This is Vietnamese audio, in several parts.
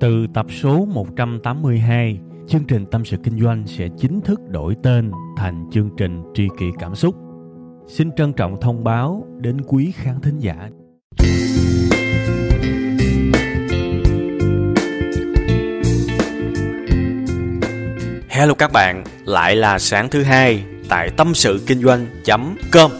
Từ tập số 182, chương trình Tâm sự Kinh doanh sẽ chính thức đổi tên thành chương trình Tri kỷ Cảm xúc. Xin trân trọng thông báo đến quý khán thính giả. Hello các bạn, lại là sáng thứ hai tại tâm sự kinh doanh.com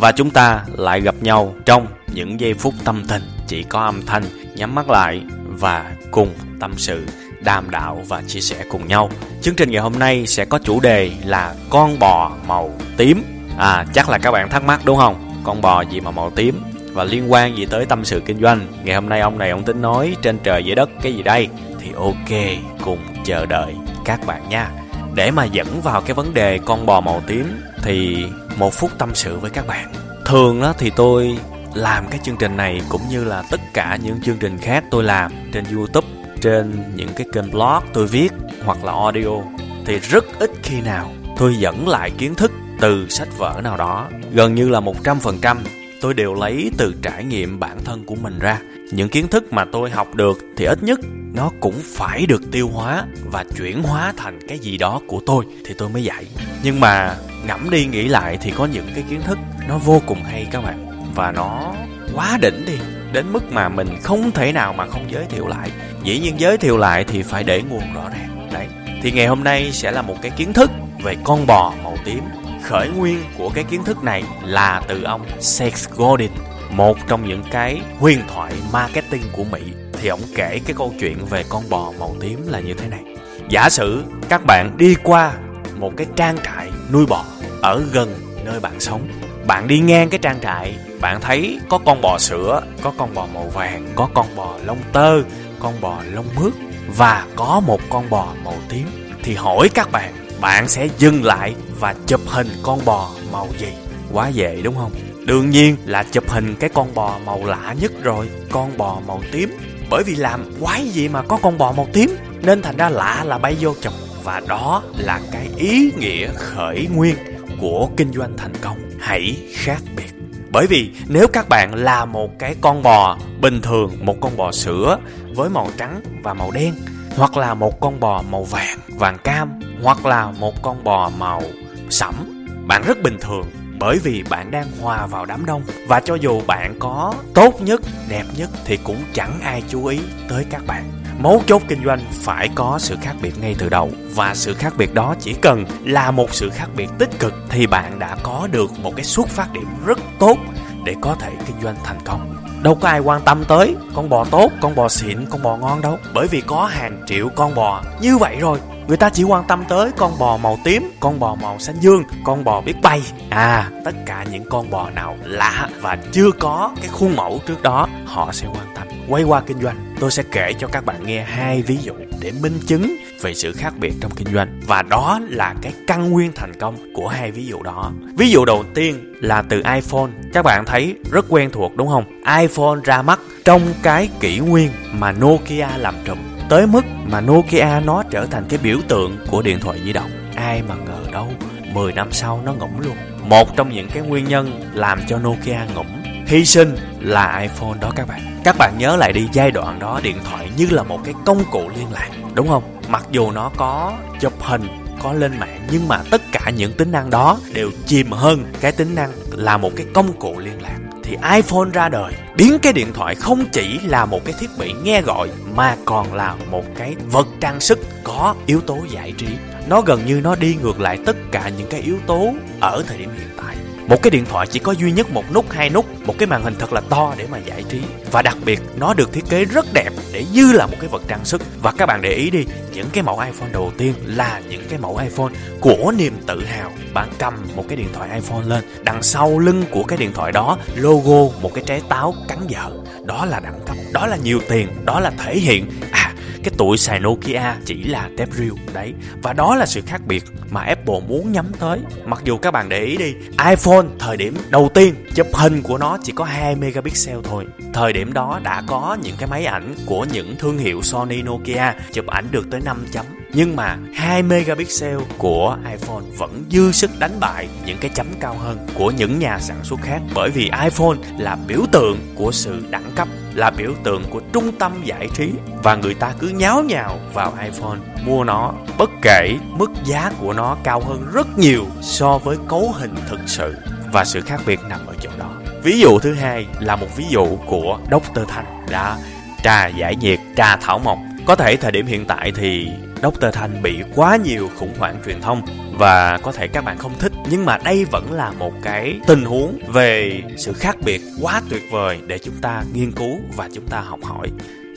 và chúng ta lại gặp nhau trong những giây phút tâm tình chỉ có âm thanh nhắm mắt lại và cùng tâm sự đàm đạo và chia sẻ cùng nhau. Chương trình ngày hôm nay sẽ có chủ đề là con bò màu tím. À chắc là các bạn thắc mắc đúng không? Con bò gì mà màu tím và liên quan gì tới tâm sự kinh doanh? Ngày hôm nay ông này ông tính nói trên trời dưới đất cái gì đây? Thì ok, cùng chờ đợi các bạn nha. Để mà dẫn vào cái vấn đề con bò màu tím thì một phút tâm sự với các bạn. Thường đó thì tôi làm cái chương trình này cũng như là tất cả những chương trình khác tôi làm trên YouTube, trên những cái kênh blog tôi viết hoặc là audio thì rất ít khi nào tôi dẫn lại kiến thức từ sách vở nào đó. Gần như là 100% tôi đều lấy từ trải nghiệm bản thân của mình ra. Những kiến thức mà tôi học được thì ít nhất nó cũng phải được tiêu hóa và chuyển hóa thành cái gì đó của tôi thì tôi mới dạy. Nhưng mà ngẫm đi nghĩ lại thì có những cái kiến thức nó vô cùng hay các bạn và nó quá đỉnh đi, đến mức mà mình không thể nào mà không giới thiệu lại. Dĩ nhiên giới thiệu lại thì phải để nguồn rõ ràng. Đấy, thì ngày hôm nay sẽ là một cái kiến thức về con bò màu tím. Khởi nguyên của cái kiến thức này là từ ông Seth Godin, một trong những cái huyền thoại marketing của Mỹ. Thì ông kể cái câu chuyện về con bò màu tím là như thế này. Giả sử các bạn đi qua một cái trang trại nuôi bò ở gần nơi bạn sống. Bạn đi ngang cái trang trại bạn thấy có con bò sữa, có con bò màu vàng, có con bò lông tơ, con bò lông mướt và có một con bò màu tím thì hỏi các bạn bạn sẽ dừng lại và chụp hình con bò màu gì? Quá dễ, đúng không? Đương nhiên là chụp hình cái con bò màu lạ nhất rồi, con bò màu tím. Bởi vì làm quái gì mà có con bò màu tím? Nên thành ra lạ là bay vô chụp và đó là cái ý nghĩa khởi nguyên của kinh doanh thành công. Hãy khác biệt bởi vì nếu các bạn là một cái con bò, bình thường một con bò sữa với màu trắng và màu đen, hoặc là một con bò màu vàng vàng cam, hoặc là một con bò màu sẫm, bạn rất bình thường bởi vì bạn đang hòa vào đám đông. Và cho dù bạn có tốt nhất, đẹp nhất thì cũng chẳng ai chú ý tới các bạn. Mấu chốt kinh doanh phải có sự khác biệt ngay từ đầu. Và sự khác biệt đó chỉ cần là một sự khác biệt tích cực thì bạn đã có được một cái xuất phát điểm rất tốt để có thể kinh doanh thành công. Đâu có ai quan tâm tới con bò tốt, con bò xịn, con bò ngon đâu. Bởi vì có hàng triệu con bò như vậy rồi người ta chỉ quan tâm tới con bò màu tím, con bò màu xanh dương, con bò biết bay. À tất cả những con bò nào lạ và chưa có cái khuôn mẫu trước đó, họ sẽ quan tâm. Quay qua kinh doanh, tôi sẽ kể cho các bạn nghe hai ví dụ để minh chứng về sự khác biệt trong kinh doanh. Và đó là cái căn nguyên thành công của hai ví dụ đó. Ví dụ đầu tiên là từ iphone. Các bạn thấy rất quen thuộc đúng không? iphone ra mắt trong cái kỷ nguyên mà nokia làm trùm tới mức mà nokia nó trở thành cái biểu tượng của điện thoại di động. Ai mà ngờ đâu 10 năm sau nó ngủm luôn. Một trong những cái nguyên nhân làm cho nokia ngủm hy sinh là iphone đó các bạn. Các bạn nhớ lại đi, giai đoạn đó điện thoại như là một cái công cụ liên lạc, đúng không? Mặc dù nó có chụp hình, có lên mạng, nhưng mà tất cả những tính năng đó đều chìm hơn cái tính năng là một cái công cụ liên lạc thì iPhone ra đời. Biến cái điện thoại không chỉ là một cái thiết bị nghe gọi, mà còn là một cái vật trang sức có yếu tố giải trí. Nó gần như nó đi ngược lại tất cả những cái yếu tố ở thời điểm hiện tại một cái điện thoại chỉ có duy nhất một nút, hai nút, một cái màn hình thật là to để mà giải trí. Và đặc biệt, nó được thiết kế rất đẹp để như là một cái vật trang sức. Và các bạn để ý đi, những cái mẫu iPhone đầu tiên là những cái mẫu iPhone của niềm tự hào. Bạn cầm một cái điện thoại iPhone lên, đằng sau lưng của cái điện thoại đó, logo một cái trái táo cắn dở đó là đẳng cấp, đó là nhiều tiền, đó là thể hiện. À cái tuổi xài Nokia chỉ là tép riêu đấy. Và đó là sự khác biệt mà Apple muốn nhắm tới. Mặc dù các bạn để ý đi, iPhone thời điểm đầu tiên chụp hình của nó chỉ có 2 megapixel thôi. Thời điểm đó đã có những cái máy ảnh của những thương hiệu Sony Nokia chụp ảnh được tới 5 chấm nhưng mà 2 megapixel của iPhone vẫn dư sức đánh bại những cái chấm cao hơn của những nhà sản xuất khác bởi vì iPhone là biểu tượng của sự đẳng cấp là biểu tượng của trung tâm giải trí và người ta cứ nháo nhào vào iPhone mua nó bất kể mức giá của nó cao hơn rất nhiều so với cấu hình thực sự và sự khác biệt nằm ở chỗ đó. Ví dụ thứ hai là một ví dụ của Dr. Thành đã trà giải nhiệt, trà thảo mộc. Có thể thời điểm hiện tại thì Dr. Thanh bị quá nhiều khủng hoảng truyền thông và có thể các bạn không thích nhưng mà đây vẫn là một cái tình huống về sự khác biệt quá tuyệt vời để chúng ta nghiên cứu và chúng ta học hỏi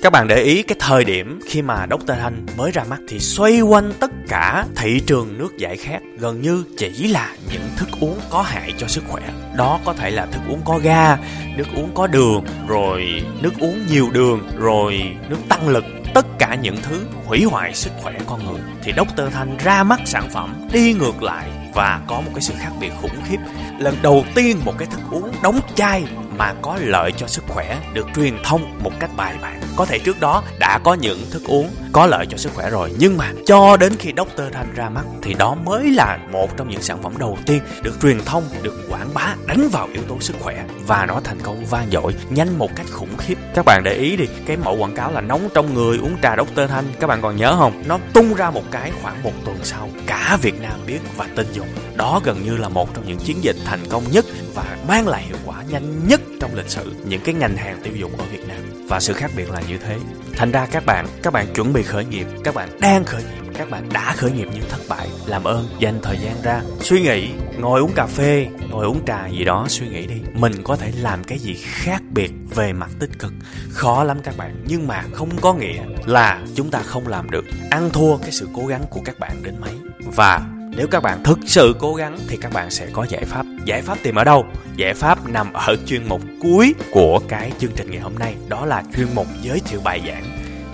các bạn để ý cái thời điểm khi mà Dr. Thanh mới ra mắt thì xoay quanh tất cả thị trường nước giải khát gần như chỉ là những thức uống có hại cho sức khỏe. Đó có thể là thức uống có ga, nước uống có đường, rồi nước uống nhiều đường, rồi nước tăng lực tất cả những thứ hủy hoại sức khỏe con người, thì Dr. Thanh ra mắt sản phẩm, đi ngược lại và có một cái sự khác biệt khủng khiếp lần đầu tiên một cái thức uống đóng chai mà có lợi cho sức khỏe được truyền thông một cách bài bản có thể trước đó đã có những thức uống có lợi cho sức khỏe rồi nhưng mà cho đến khi Dr. Thanh ra mắt thì đó mới là một trong những sản phẩm đầu tiên được truyền thông, được quảng bá, đánh vào yếu tố sức khỏe và nó thành công vang dội nhanh một cách khủng khiếp các bạn để ý đi, cái mẫu quảng cáo là nóng trong người uống trà Dr. Thanh các bạn còn nhớ không nó tung ra một cái khoảng một tuần sau, cả Việt Nam biết và tin dùng đó gần như là một trong những chiến dịch thành công nhất và mang lại hiệu quả nhanh nhất trong lịch sử những cái ngành hàng tiêu dùng ở Việt Nam. Và sự khác biệt là như thế. Thành ra các bạn các bạn chuẩn bị khởi nghiệp, các bạn đang khởi nghiệp, các bạn đã khởi nghiệp nhưng thất bại, làm ơn, dành thời gian ra, suy nghĩ, ngồi uống cà phê, ngồi uống trà gì đó, suy nghĩ đi. Mình có thể làm cái gì khác biệt về mặt tích cực? Khó lắm các bạn. Nhưng mà không có nghĩa là chúng ta không làm được. Ăn thua cái sự cố gắng của các bạn đến mấy. Và nếu các bạn thực sự cố gắng thì các bạn sẽ có giải pháp. Giải pháp tìm ở đâu? Giải pháp nằm ở chuyên mục cuối của cái chương trình ngày hôm nay, đó là chuyên mục giới thiệu bài giảng.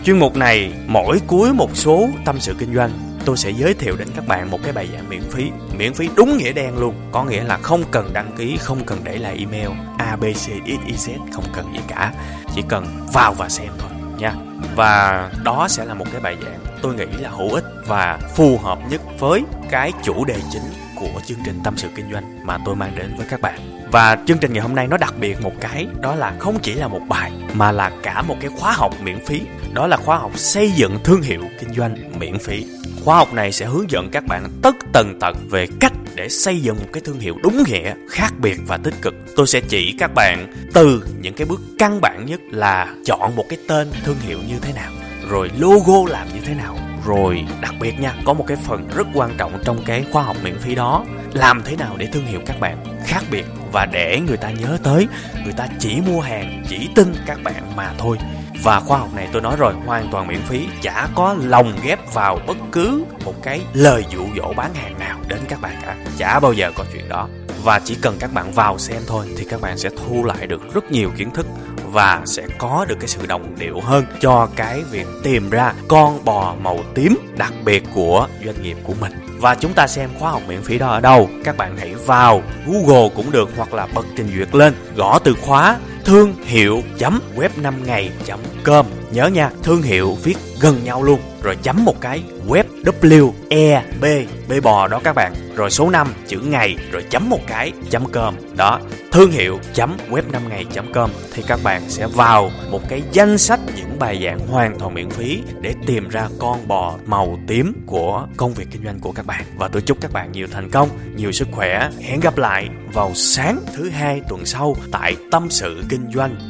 Chuyên mục này mỗi cuối một số tâm sự kinh doanh, tôi sẽ giới thiệu đến các bạn một cái bài giảng miễn phí miễn phí đúng nghĩa đen luôn. Có nghĩa là không cần đăng ký, không cần để lại email abcxyz không cần gì cả. Chỉ cần vào và xem thôi nha. Và đó sẽ là một cái bài giảng tôi nghĩ là hữu ích và phù hợp nhất với cái chủ đề chính của chương trình tâm sự kinh doanh mà tôi mang đến với các bạn. Và chương trình ngày hôm nay nó đặc biệt một cái, đó là không chỉ là một bài, mà là cả một cái khóa học miễn phí. Đó là khóa học xây dựng thương hiệu kinh doanh miễn phí khóa học này sẽ hướng dẫn các bạn tất tần tật về cách để xây dựng một cái thương hiệu đúng nghĩa, khác biệt và tích cực. Tôi sẽ chỉ các bạn từ những cái bước căn bản nhất là chọn một cái tên thương hiệu như thế nào, rồi logo làm như thế nào, rồi đặc biệt nha, có một cái phần rất quan trọng trong cái khóa học miễn phí đó, làm thế nào để thương hiệu các bạn khác biệt và để người ta nhớ tới, người ta chỉ mua hàng, chỉ tin các bạn mà thôi và khoa học này tôi nói rồi, hoàn toàn miễn phí, chả có lồng ghép vào bất cứ một cái lời dụ dỗ bán hàng nào đến các bạn cả. Chả bao giờ có chuyện đó. Và chỉ cần các bạn vào xem thôi thì các bạn sẽ thu lại được rất nhiều kiến thức và sẽ có được cái sự đồng điệu hơn cho cái việc tìm ra con bò màu tím đặc biệt của doanh nghiệp của mình. Và chúng ta xem khóa học miễn phí đó ở đâu. Các bạn hãy vào google cũng được hoặc là bật trình duyệt lên, gõ từ khóa thương hiệu web 5 ngày com nhớ nha, thương hiệu viết gần nhau luôn. Rồi chấm một cái, web w e b b bò đó các bạn. Rồi số 5 chữ ngày, rồi chấm một cái, chấm com. Đó, thương hiệu chấm web 5 ngày chấm com. Thì các bạn sẽ vào một cái danh sách những bài giảng hoàn toàn miễn phí để tìm ra con bò màu tím của công việc kinh doanh của các bạn. Và tôi chúc các bạn nhiều thành công, nhiều sức khỏe. Hẹn gặp lại vào sáng thứ hai tuần sau tại tâm sự kinh doanh